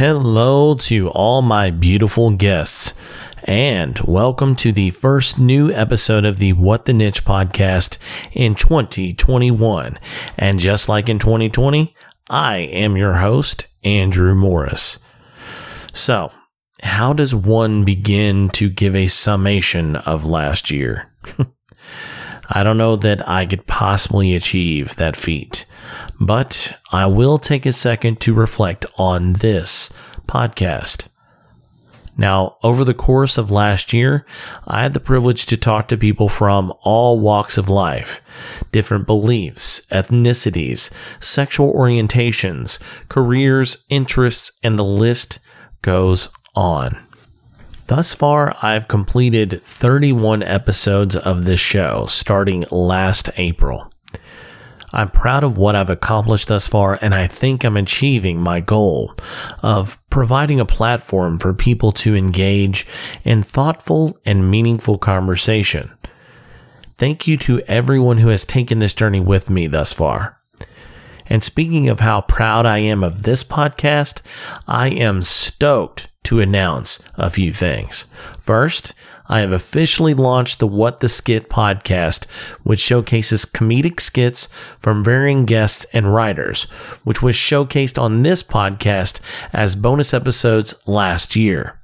Hello to all my beautiful guests, and welcome to the first new episode of the What the Niche podcast in 2021. And just like in 2020, I am your host, Andrew Morris. So, how does one begin to give a summation of last year? I don't know that I could possibly achieve that feat, but I will take a second to reflect on this podcast. Now, over the course of last year, I had the privilege to talk to people from all walks of life, different beliefs, ethnicities, sexual orientations, careers, interests, and the list goes on. Thus far, I've completed 31 episodes of this show starting last April. I'm proud of what I've accomplished thus far, and I think I'm achieving my goal of providing a platform for people to engage in thoughtful and meaningful conversation. Thank you to everyone who has taken this journey with me thus far. And speaking of how proud I am of this podcast, I am stoked to announce a few things. First, I have officially launched the What the Skit podcast, which showcases comedic skits from varying guests and writers, which was showcased on this podcast as bonus episodes last year.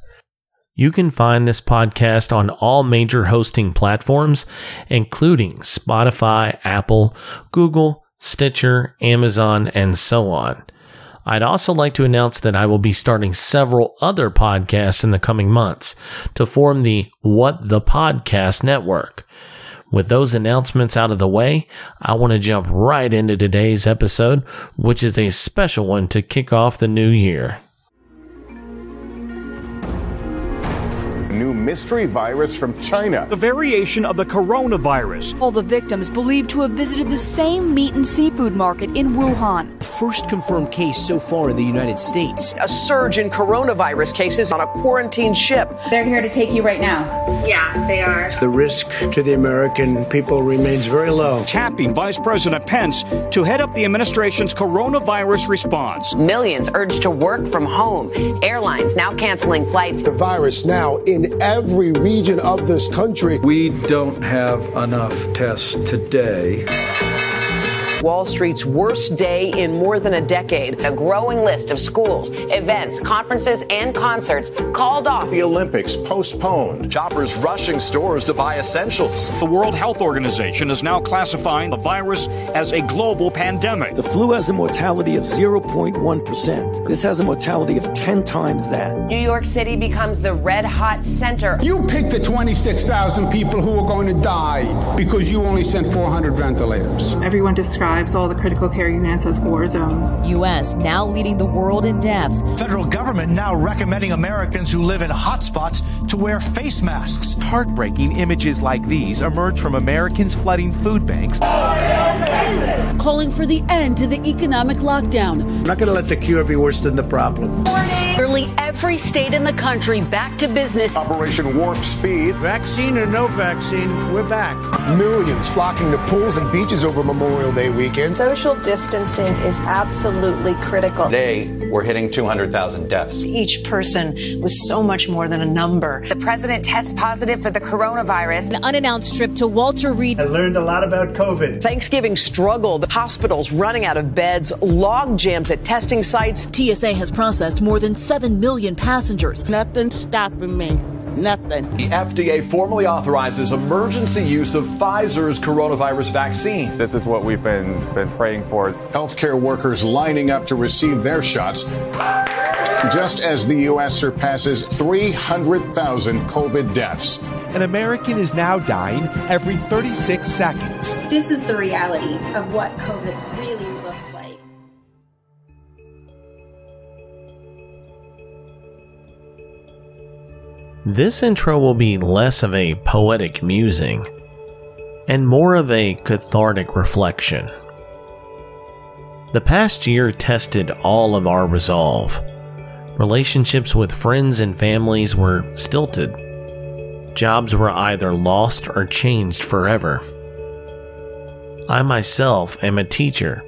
You can find this podcast on all major hosting platforms, including Spotify, Apple, Google, Stitcher, Amazon, and so on. I'd also like to announce that I will be starting several other podcasts in the coming months to form the What the Podcast Network. With those announcements out of the way, I want to jump right into today's episode, which is a special one to kick off the new year. New mystery virus from China. The variation of the coronavirus. All the victims believed to have visited the same meat and seafood market in Wuhan. First confirmed case so far in the United States. A surge in coronavirus cases on a quarantine ship. They're here to take you right now. Yeah, they are. The risk to the American people remains very low. Tapping Vice President Pence to head up the administration's coronavirus response. Millions urged to work from home. Airlines now canceling flights. The virus now in every region of this country. We don't have enough tests today. Wall Street's worst day in more than a decade. A growing list of schools, events, conferences, and concerts called off. The Olympics postponed. Shoppers rushing stores to buy essentials. The World Health Organization is now classifying the virus as a global pandemic. The flu has a mortality of 0.1%. This has a mortality of 10 times that. New York City becomes the red hot center. You picked the 26,000 people who are going to die because you only sent 400 ventilators. Everyone describes all the critical care units as war zones. U.S. now leading the world in deaths. Federal government now recommending Americans who live in hotspots to wear face masks. Heartbreaking images like these emerge from Americans flooding food banks. Calling for the end to the economic lockdown. I'm not going to let the cure be worse than the problem. Nearly every state in the country back to business. Operation Warp Speed. Vaccine or no vaccine, we're back. Millions flocking to pools and beaches over Memorial Day weekend. Social distancing is absolutely critical. Today, we're hitting 200,000 deaths. Each person was so much more than a number. The president tests positive for the coronavirus. An unannounced trip to Walter Reed. I learned a lot about COVID. Thanksgiving struggle, the hospitals running out of beds, log jams at testing sites. TSA has processed more than 7 million passengers. Nothing's stopping me. Nothing. The FDA formally authorizes emergency use of Pfizer's coronavirus vaccine. This is what we've been, been praying for. Healthcare workers lining up to receive their shots. Just as the U.S. surpasses 300,000 COVID deaths. An American is now dying every 36 seconds. This is the reality of what COVID really This intro will be less of a poetic musing and more of a cathartic reflection. The past year tested all of our resolve. Relationships with friends and families were stilted. Jobs were either lost or changed forever. I myself am a teacher,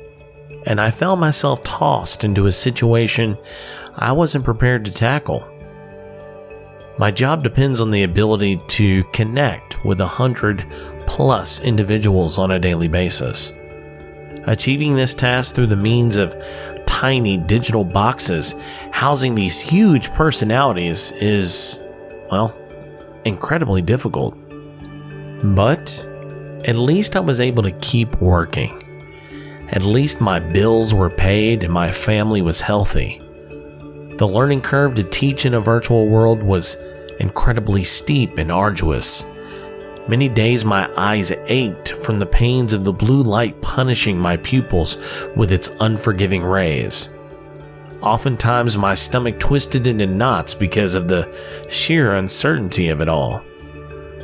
and I found myself tossed into a situation I wasn't prepared to tackle. My job depends on the ability to connect with a hundred plus individuals on a daily basis. Achieving this task through the means of tiny digital boxes housing these huge personalities is, well, incredibly difficult. But at least I was able to keep working. At least my bills were paid and my family was healthy. The learning curve to teach in a virtual world was incredibly steep and arduous. Many days my eyes ached from the pains of the blue light punishing my pupils with its unforgiving rays. Oftentimes my stomach twisted into knots because of the sheer uncertainty of it all.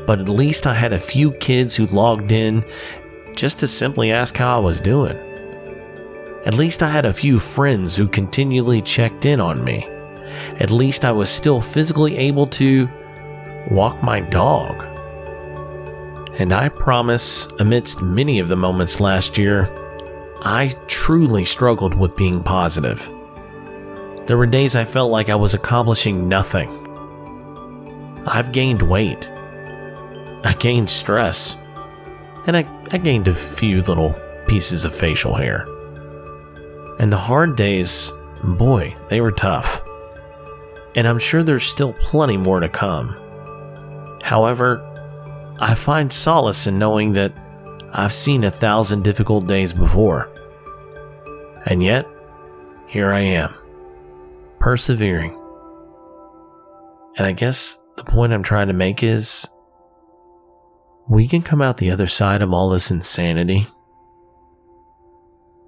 But at least I had a few kids who logged in just to simply ask how I was doing. At least I had a few friends who continually checked in on me. At least I was still physically able to walk my dog. And I promise, amidst many of the moments last year, I truly struggled with being positive. There were days I felt like I was accomplishing nothing. I've gained weight. I gained stress. And I, I gained a few little pieces of facial hair. And the hard days, boy, they were tough. And I'm sure there's still plenty more to come. However, I find solace in knowing that I've seen a thousand difficult days before. And yet, here I am, persevering. And I guess the point I'm trying to make is we can come out the other side of all this insanity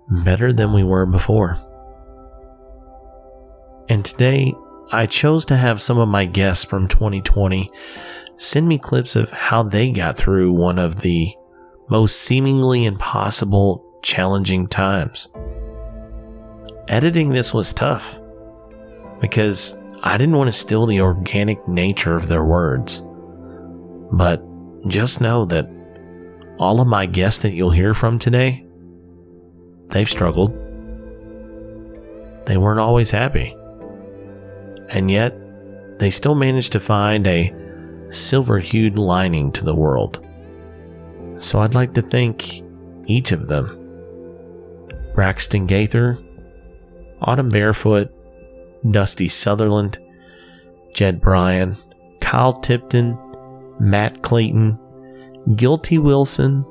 better than we were before. And today, I chose to have some of my guests from 2020 send me clips of how they got through one of the most seemingly impossible, challenging times. Editing this was tough because I didn't want to steal the organic nature of their words. But just know that all of my guests that you'll hear from today, they've struggled. They weren't always happy. And yet, they still managed to find a silver hued lining to the world. So I'd like to thank each of them Braxton Gaither, Autumn Barefoot, Dusty Sutherland, Jed Bryan, Kyle Tipton, Matt Clayton, Guilty Wilson,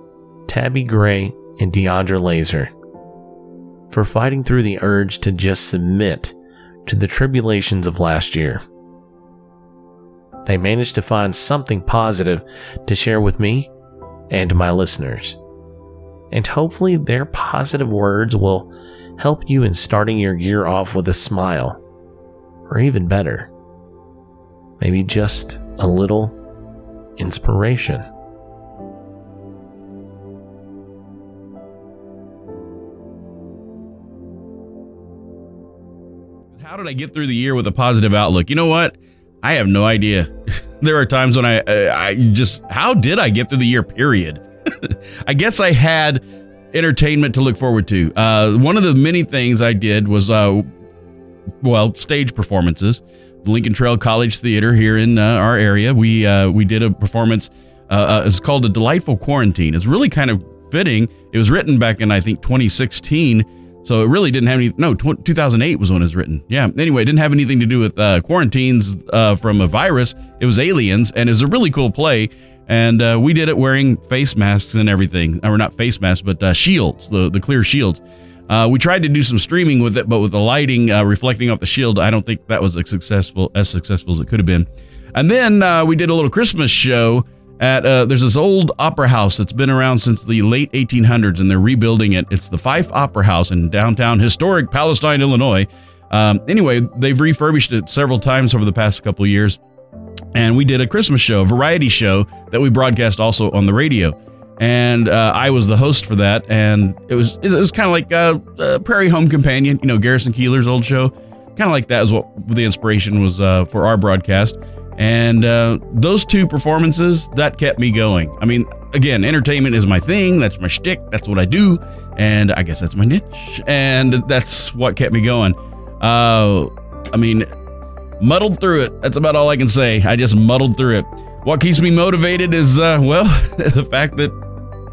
Tabby Gray, and Deandra Laser for fighting through the urge to just submit to the tribulations of last year. They managed to find something positive to share with me and my listeners. And hopefully, their positive words will help you in starting your year off with a smile, or even better, maybe just a little inspiration. Did I get through the year with a positive outlook? You know what? I have no idea. there are times when I, I just, how did I get through the year? Period. I guess I had entertainment to look forward to. Uh, one of the many things I did was, uh, well, stage performances. The Lincoln Trail College Theater here in uh, our area. We uh, we did a performance. Uh, uh, it's called a delightful quarantine. It's really kind of fitting. It was written back in I think 2016 so it really didn't have any. No, 2008 was when it was written. Yeah. Anyway, it didn't have anything to do with uh, quarantines uh, from a virus. It was aliens, and it was a really cool play. And uh, we did it wearing face masks and everything. Or not face masks, but uh, shields, the the clear shields. Uh, we tried to do some streaming with it, but with the lighting uh, reflecting off the shield, I don't think that was as successful as successful as it could have been. And then we did a little Christmas show at uh, there's this old opera house that's been around since the late 1800s and they're rebuilding it. It's the fife opera house in downtown historic palestine illinois. Um, anyway they've refurbished it several times over the past couple years and we did a christmas show a variety show that we broadcast also on the radio. And uh, i was the host for that and it was it was kind of like uh, prairie home companion you know garrison keillor's old show. Kind of like that is what the inspiration was uh, for our broadcast and uh, those two performances, that kept me going. I mean, again, entertainment is my thing. That's my shtick. That's what I do, and I guess that's my niche, and that's what kept me going. Uh, I mean, muddled through it. That's about all I can say. I just muddled through it. What keeps me motivated is, uh, well, the fact that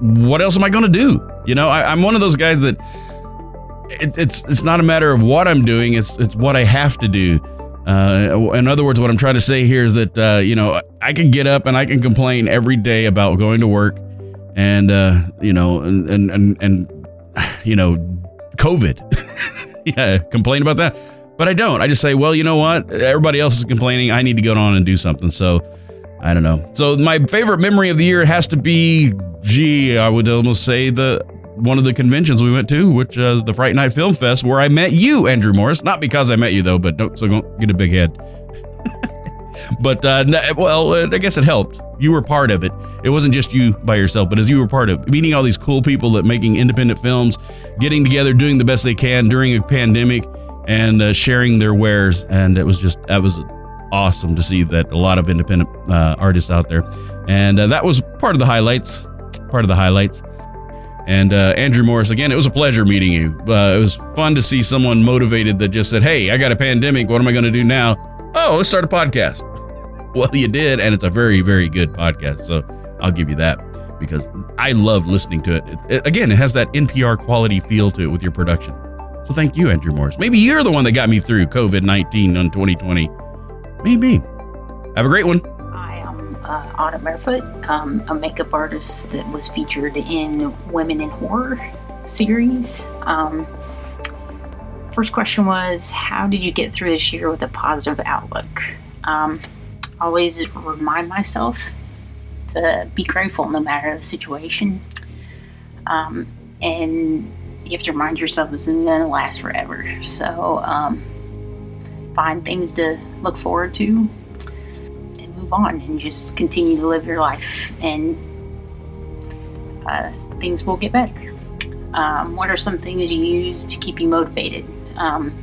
what else am I going to do? You know, I, am one of those guys that it, it's it's not a matter of what I'm doing. It's it's what I have to do. Uh, in other words, what I'm trying to say here is that uh, you know I can get up and I can complain every day about going to work, and uh, you know, and and and, and you know, COVID. yeah, complain about that, but I don't. I just say, well, you know what? Everybody else is complaining. I need to go on and do something. So I don't know. So my favorite memory of the year has to be, gee, I would almost say the one of the conventions we went to, which is the Fright Night Film Fest, where I met you, Andrew Morris. Not because I met you though, but don't so don't get a big head. but uh, well, uh, I guess it helped. You were part of it. It wasn't just you by yourself, but as you were part of meeting all these cool people that making independent films, getting together, doing the best they can during a pandemic, and uh, sharing their wares. And it was just that was awesome to see that a lot of independent uh, artists out there, and uh, that was part of the highlights. Part of the highlights. And uh, Andrew Morris, again, it was a pleasure meeting you. Uh, it was fun to see someone motivated that just said, Hey, I got a pandemic. What am I going to do now? Oh, let's start a podcast. Well, you did. And it's a very, very good podcast. So I'll give you that because I love listening to it. it, it again, it has that NPR quality feel to it with your production. So thank you, Andrew Morris. Maybe you're the one that got me through COVID 19 on 2020. Maybe. Have a great one uh, Autumn Barefoot, um, a makeup artist that was featured in Women in Horror series. Um, first question was, how did you get through this year with a positive outlook? Um, always remind myself to be grateful no matter the situation. Um, and you have to remind yourself this isn't going to last forever. So um, find things to look forward to on and just continue to live your life, and uh, things will get better. Um, what are some things you use to keep you motivated? Um,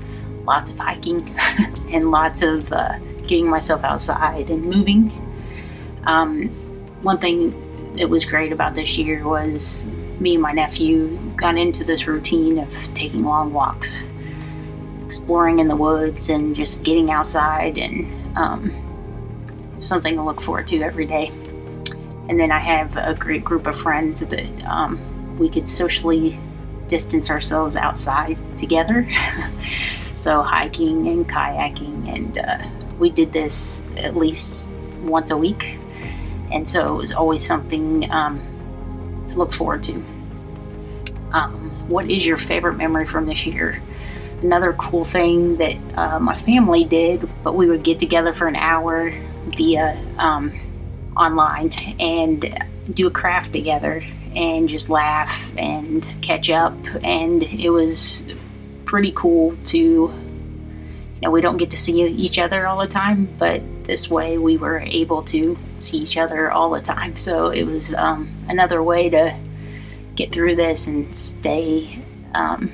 lots of hiking and lots of uh, getting myself outside and moving. Um, one thing that was great about this year was me and my nephew got into this routine of taking long walks, exploring in the woods, and just getting outside and um, something to look forward to every day. And then I have a great group of friends that um, we could socially distance ourselves outside together. so hiking and kayaking, and uh, we did this at least once a week. And so it was always something um, to look forward to. Um, what is your favorite memory from this year? Another cool thing that uh, my family did, but we would get together for an hour via um, online and do a craft together and just laugh and catch up. And it was pretty cool to, you know, we don't get to see each other all the time, but this way we were able to see each other all the time. So it was um, another way to get through this and stay um,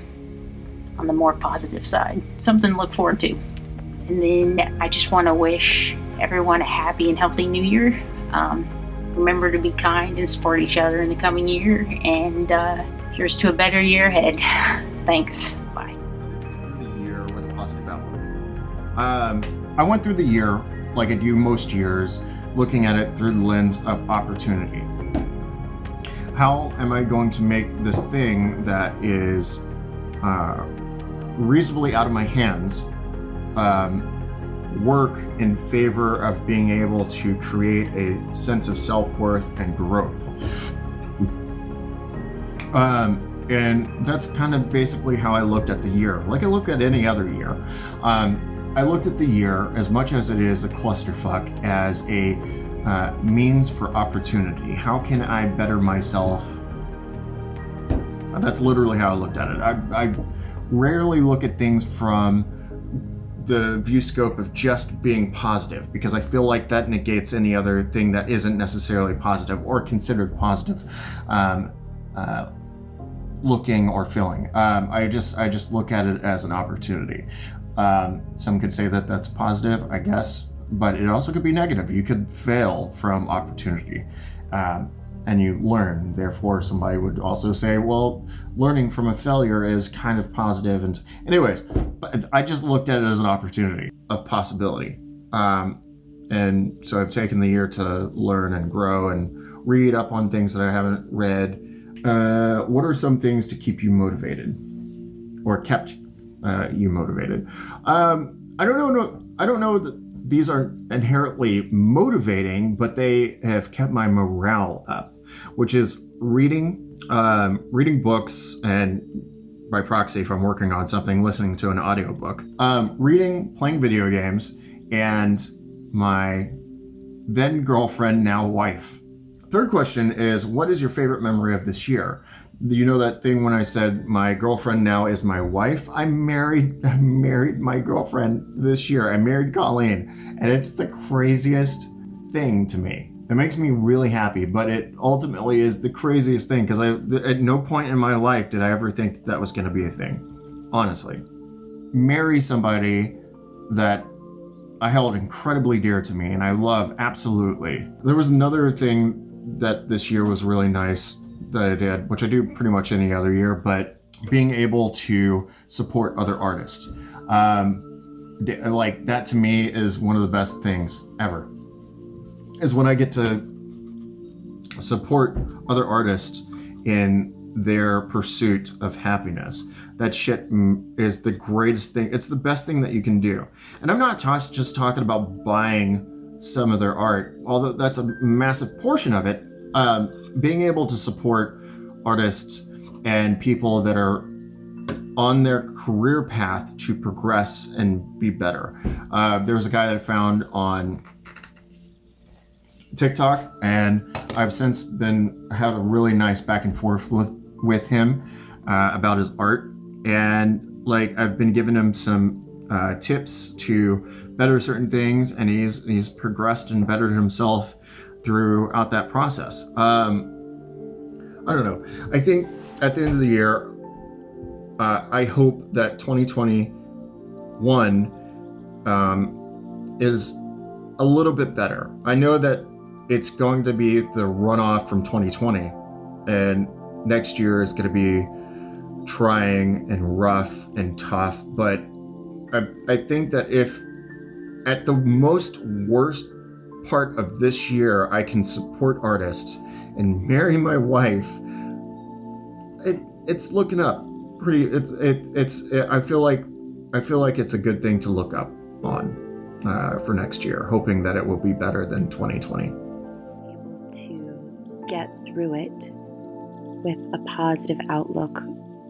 on the more positive side. Something to look forward to. And then I just want to wish everyone a happy and healthy new year. Um, remember to be kind and support each other in the coming year. And uh, here's to a better year ahead. Thanks. Bye. Year with a positive outlook. Um, I went through the year like I do most years, looking at it through the lens of opportunity. How am I going to make this thing that is uh, reasonably out of my hands um, work in favor of being able to create a sense of self worth and growth. Um, and that's kind of basically how I looked at the year, like I look at any other year. Um, I looked at the year as much as it is a clusterfuck as a uh, means for opportunity. How can I better myself? That's literally how I looked at it. I, I rarely look at things from the view scope of just being positive because I feel like that negates any other thing that isn't necessarily positive or considered positive um, uh, looking or feeling. Um, I just I just look at it as an opportunity. Um, some could say that that's positive, I guess, but it also could be negative. You could fail from opportunity. And you learn. Therefore, somebody would also say, well, learning from a failure is kind of positive. And, anyways, I just looked at it as an opportunity of possibility. Um, and so I've taken the year to learn and grow and read up on things that I haven't read. Uh, what are some things to keep you motivated or kept uh, you motivated? Um, I don't know. No, I don't know that these are inherently motivating, but they have kept my morale up, which is reading, um, reading books, and by proxy, if I'm working on something, listening to an audiobook, um, reading, playing video games, and my then girlfriend, now wife. Third question is What is your favorite memory of this year? You know that thing when I said my girlfriend now is my wife? I married I married my girlfriend this year. I married Colleen, and it's the craziest thing to me. It makes me really happy, but it ultimately is the craziest thing because I at no point in my life did I ever think that was going to be a thing. Honestly, marry somebody that I held incredibly dear to me and I love absolutely. There was another thing that this year was really nice that I did, which I do pretty much any other year, but being able to support other artists. Um, like that to me is one of the best things ever. Is when I get to support other artists in their pursuit of happiness. That shit is the greatest thing. It's the best thing that you can do. And I'm not just talking about buying some of their art, although that's a massive portion of it. Um, being able to support artists and people that are on their career path to progress and be better. Uh, there was a guy that I found on TikTok, and I've since been had a really nice back and forth with with him uh, about his art, and like I've been giving him some uh, tips to better certain things, and he's he's progressed and bettered himself throughout that process. Um, I don't know. I think at the end of the year, uh, I hope that 2021 um, is a little bit better. I know that it's going to be the runoff from 2020, and next year is going to be trying and rough and tough. But I, I think that if at the most worst part of this year I can support artists and marry my wife, it it's looking up pretty. It's it, it's it, I feel like I feel like it's a good thing to look up on uh, for next year, hoping that it will be better than 2020. Get through it with a positive outlook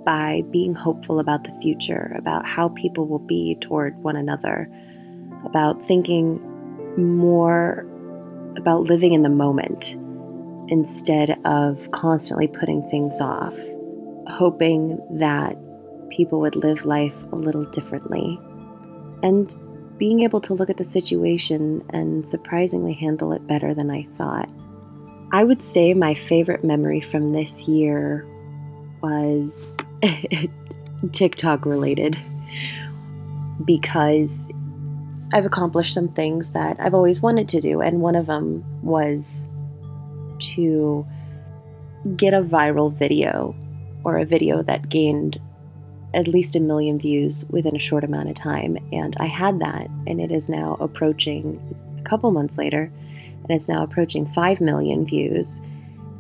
by being hopeful about the future, about how people will be toward one another about thinking more about living in the moment instead of constantly putting things off, hoping that people would live life a little differently, and being able to look at the situation and surprisingly handle it better than I thought. I would say my favorite memory from this year was TikTok related because I've accomplished some things that I've always wanted to do, and one of them was to get a viral video or a video that gained at least a million views within a short amount of time. And I had that, and it is now approaching a couple months later, and it's now approaching 5 million views.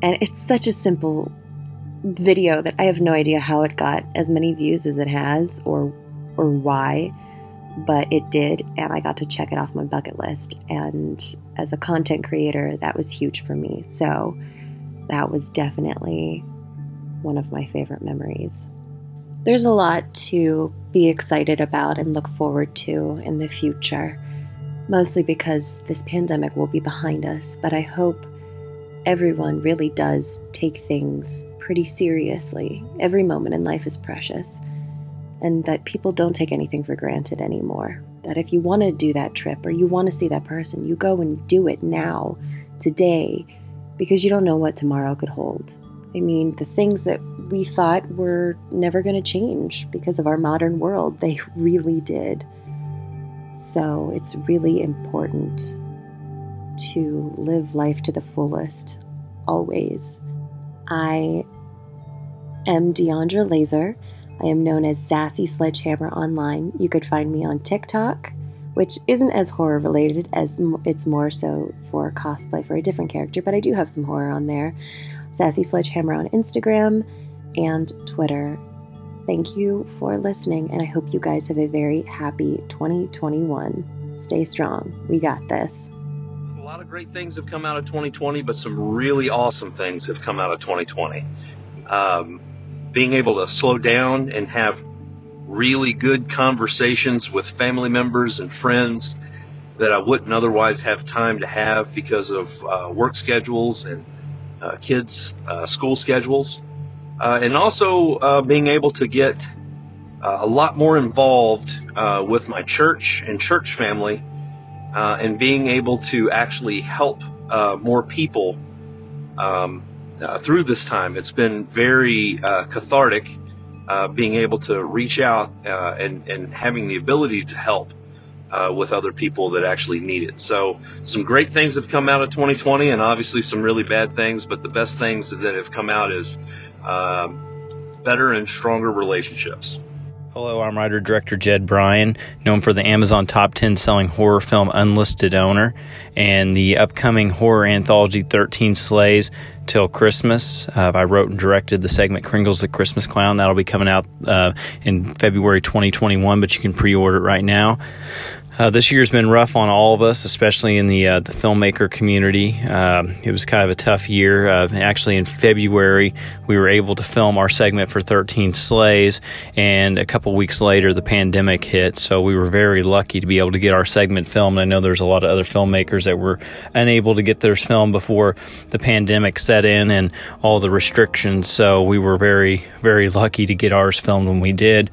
And it's such a simple video that I have no idea how it got as many views as it has or or why but it did, and I got to check it off my bucket list. And as a content creator, that was huge for me. So that was definitely one of my favorite memories. There's a lot to be excited about and look forward to in the future, mostly because this pandemic will be behind us. But I hope everyone really does take things pretty seriously. Every moment in life is precious and that people don't take anything for granted anymore. That if you want to do that trip or you want to see that person, you go and do it now, today, because you don't know what tomorrow could hold. I mean, the things that we thought were never going to change because of our modern world, they really did. So it's really important to live life to the fullest always. I am Deandra Laser. I am known as Sassy Sledgehammer online. You could find me on TikTok, which isn't as horror related as it's more so for cosplay for a different character, but I do have some horror on there. Sassy Sledgehammer on Instagram and Twitter. Thank you for listening, and I hope you guys have a very happy 2021. Stay strong. We got this. A lot of great things have come out of 2020, but some really awesome things have come out of 2020. Um, being able to slow down and have really good conversations with family members and friends that I wouldn't otherwise have time to have because of uh, work schedules and uh, kids' uh, school schedules uh, and also uh, being able to get uh, a lot more involved uh, with my church and church family, uh, and being able to actually help more people um, through this time. It's been very cathartic being able to reach out and, and having the ability to help. Uh, with other people that actually need it. So, some great things have come out of 2020, and obviously some really bad things. But the best things that have come out is um, better and stronger relationships. Hello, I'm writer director Jed Bryan, known for the Amazon top 10 selling horror film Unlisted Owner and the upcoming horror anthology 13 Slays Till Christmas. Uh, I wrote and directed the segment Kringles the Christmas Clown. That'll be coming out uh, in February 2021, but you can pre order it right now. Uh, this year's been rough on all of us, especially in the uh, the filmmaker community. Uh, it was kind of a tough year. Uh, actually, in February, we were able to film our segment for 13 Slays, and a couple weeks later, the pandemic hit. So we were very lucky to be able to get our segment filmed. I know there's a lot of other filmmakers that were unable to get theirs filmed before the pandemic set in and all the restrictions. So we were very, very lucky to get ours filmed when we did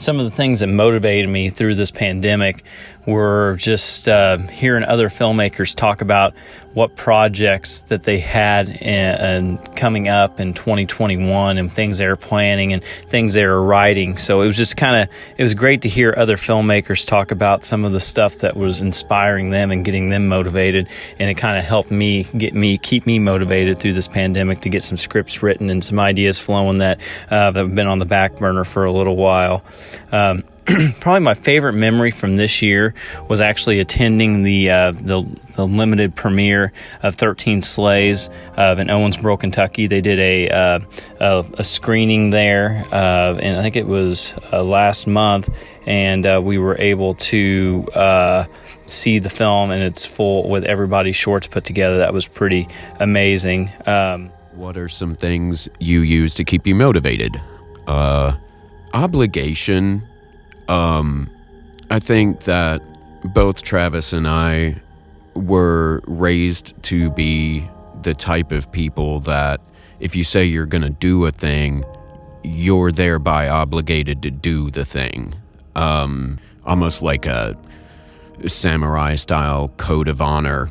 some of the things that motivated me through this pandemic were just uh, hearing other filmmakers talk about what projects that they had and coming up in 2021 and things they were planning and things they were writing. So it was just kind of it was great to hear other filmmakers talk about some of the stuff that was inspiring them and getting them motivated, and it kind of helped me get me keep me motivated through this pandemic to get some scripts written and some ideas flowing that uh, have been on the back burner for a little while. Um, probably my favorite memory from this year was actually attending the uh, the, the, limited premiere of 13 Slays uh, in Owensboro, Kentucky. They did a uh, a, a, screening there, uh, and I think it was uh, last month, and uh, we were able to see the film in its full with everybody's shorts put together. That was pretty amazing. Um, what are some things you use to keep you motivated? obligation um, I think that both Travis and I were raised to be the type of people that if you say you're going to do a thing, you're thereby obligated to do the thing. Um, almost like a samurai style code of honor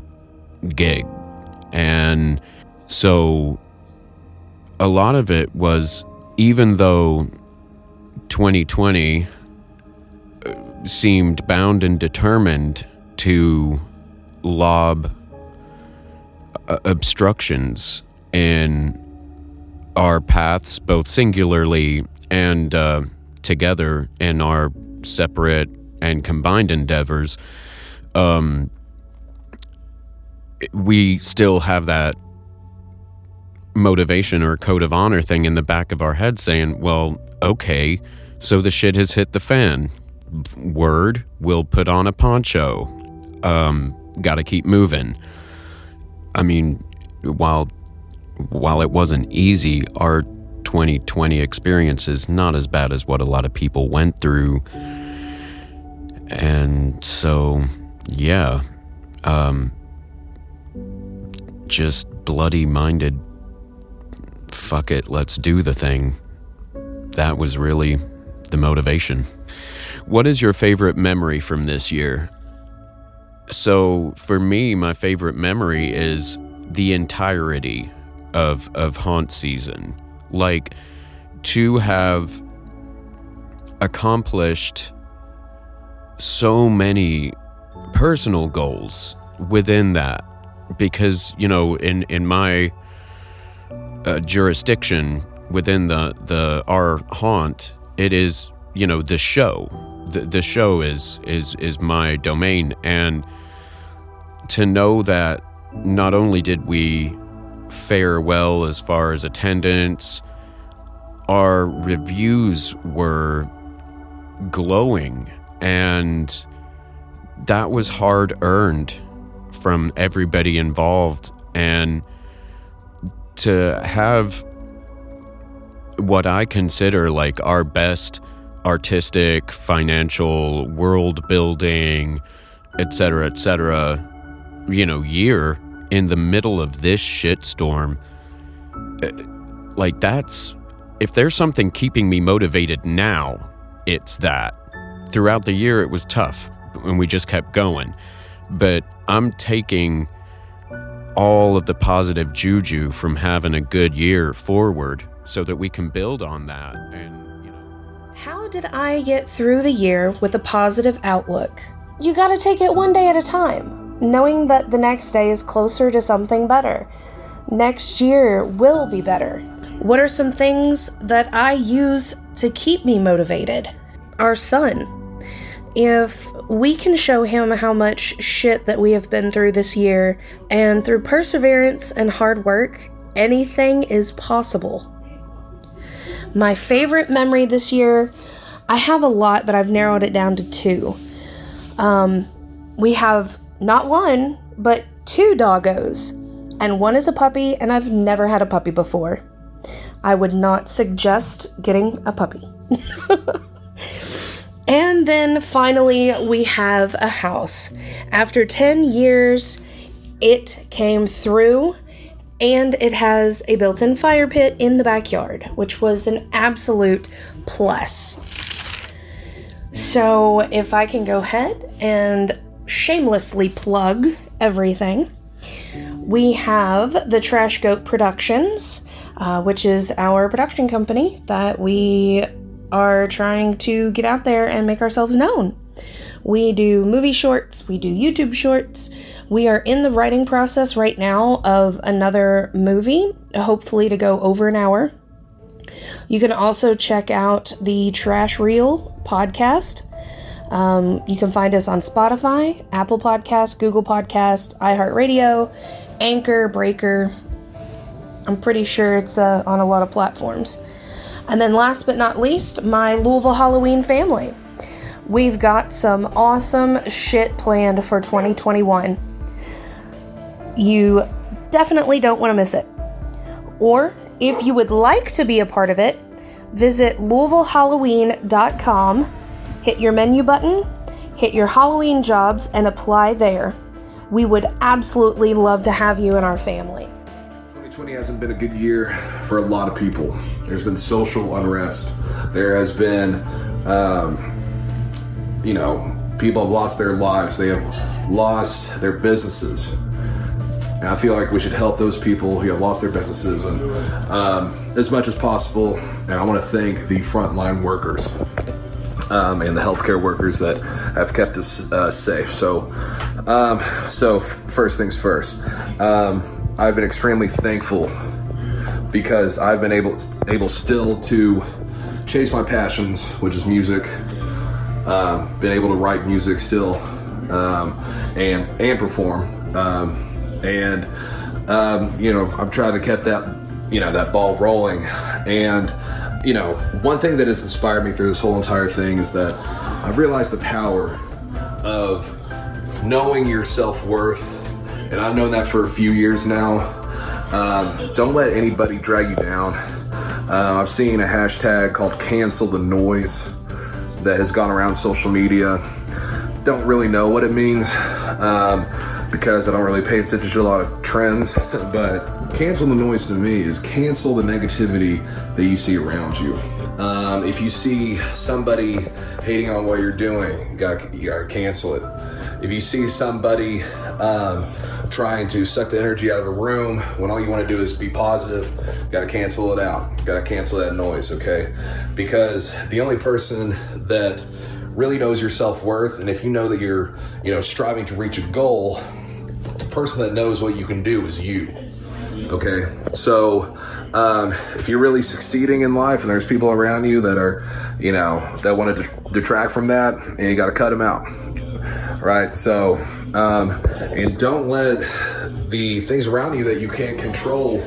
gig. And so a lot of it was, even though 2020 seemed bound and determined to lob uh, obstructions in our paths, both singularly and uh, together in our separate and combined endeavors. Um, we still have that motivation or code of honor thing in the back of our head saying, well, okay, so the shit has hit the fan word, we'll put on a poncho. Um, got to keep moving. I mean, while while it wasn't easy, our 2020 experience is not as bad as what a lot of people went through. And so, yeah, um, just bloody minded. Fuck it, let's do the thing. That was really the motivation. What is your favorite memory from this year? So, for me, my favorite memory is the entirety of of haunt season. Like to have accomplished so many personal goals within that because you know in in my uh, jurisdiction within the the our haunt it is you know the show the, the show is is is my domain. And to know that not only did we fare well as far as attendance our reviews were glowing. And that was hard earned from everybody involved. And to have what I consider like our best artistic, financial, world building, etc., etc., you know, year in the middle of this shitstorm. eh, Like, that's if there's something keeping me motivated now, it's that. Throughout the year, it was tough and we just kept going. But I'm taking all of the positive juju from having a good year forward so that we can build on that and How did I get through the year with a positive outlook? You gotta take it one day at a time, knowing that the next day is closer to something better. Next year will be better. What are some things that I use to keep me motivated? Our son. If we can show him how much shit that we have been through this year, and through perseverance and hard work, anything is possible. My favorite memory this year, I have a lot, but I've narrowed it down to two. Um, we have not one, but two doggos, and one is a puppy, and I've never had a puppy before. I would not suggest getting a puppy. and then finally, we have a house. After 10 years, it came through and it has a built in fire pit in the backyard, which was an absolute plus. So, if I can go ahead and shamelessly plug everything, we have the Trash Goat Productions, uh, which is our production company that we are trying to get out there and make ourselves known. We do movie shorts, we do YouTube shorts. We are in the writing process right now of another movie, hopefully to go over an hour. You can also check out the Trash Reel podcast. Um, you can find us on Spotify, Apple Podcast, Google Podcast, iHeartRadio, Anchor, Breaker. I'm pretty sure it's uh, on a lot of platforms. And then, last but not least, my Louisville Halloween family. We've got some awesome shit planned for 2021. You definitely don't want to miss it. Or if you would like to be a part of it, visit LouisvilleHalloween.com, hit your menu button, hit your Halloween jobs, and apply there. We would absolutely love to have you in our family. 2020 hasn't been a good year for a lot of people. There's been social unrest. There has been, um, you know, people have lost their lives. They have lost their businesses. And I feel like we should help those people who have lost their businesses and um, as much as possible. And I want to thank the frontline workers um, and the healthcare workers that have kept us uh, safe. So, um, so first things first, um, I've been extremely thankful because I've been able able still to chase my passions, which is music. Um, been able to write music still um, and and perform. Um, and um, you know, I'm trying to keep that you know that ball rolling. And you know, one thing that has inspired me through this whole entire thing is that I've realized the power of knowing your self worth, and I've known that for a few years now. Um, don't let anybody drag you down. Uh, I've seen a hashtag called cancel the noise that has gone around social media. Don't really know what it means um, because I don't really pay attention to a lot of trends, but cancel the noise to me is cancel the negativity that you see around you. Um, if you see somebody hating on what you're doing, you gotta, you gotta cancel it. If you see somebody um, trying to suck the energy out of a room when all you want to do is be positive, gotta cancel it out. Gotta cancel that noise, okay? Because the only person that really knows your self worth, and if you know that you're, you know, striving to reach a goal, the person that knows what you can do is you. Okay, so um, if you're really succeeding in life and there's people around you that are, you know, that want to detract from that, and you got to cut them out. Right, so, um, and don't let the things around you that you can't control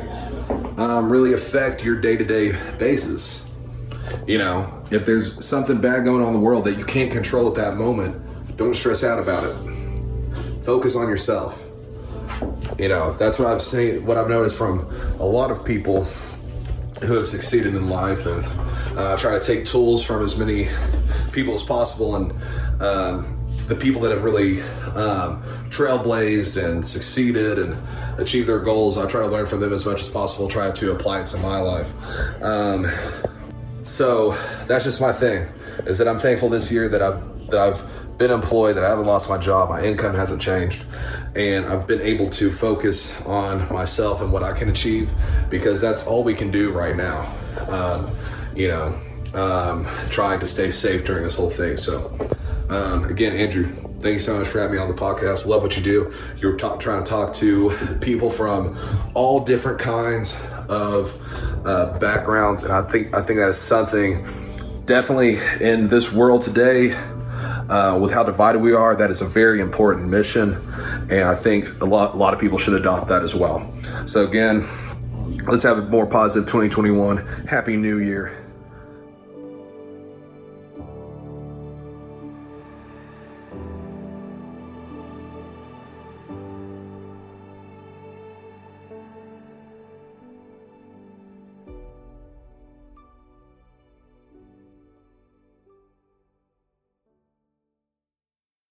um, really affect your day to day basis. You know, if there's something bad going on in the world that you can't control at that moment, don't stress out about it. Focus on yourself. You know, that's what I've seen, what I've noticed from a lot of people who have succeeded in life and uh, try to take tools from as many people as possible and um, the people that have really um, trailblazed and succeeded and achieved their goals. I try to learn from them as much as possible, try to apply it to my life. Um, so that's just my thing. Is that I'm thankful this year that I've that I've been employed, that I haven't lost my job, my income hasn't changed, and I've been able to focus on myself and what I can achieve because that's all we can do right now. Um, you know, um, trying to stay safe during this whole thing. So, um, again, Andrew, thank you so much for having me on the podcast. Love what you do. You're ta- trying to talk to people from all different kinds of uh, backgrounds, and I think I think that is something definitely in this world today. Uh, with how divided we are, that is a very important mission, and I think a lot, a lot of people should adopt that as well. So again, let's have a more positive 2021. Happy New Year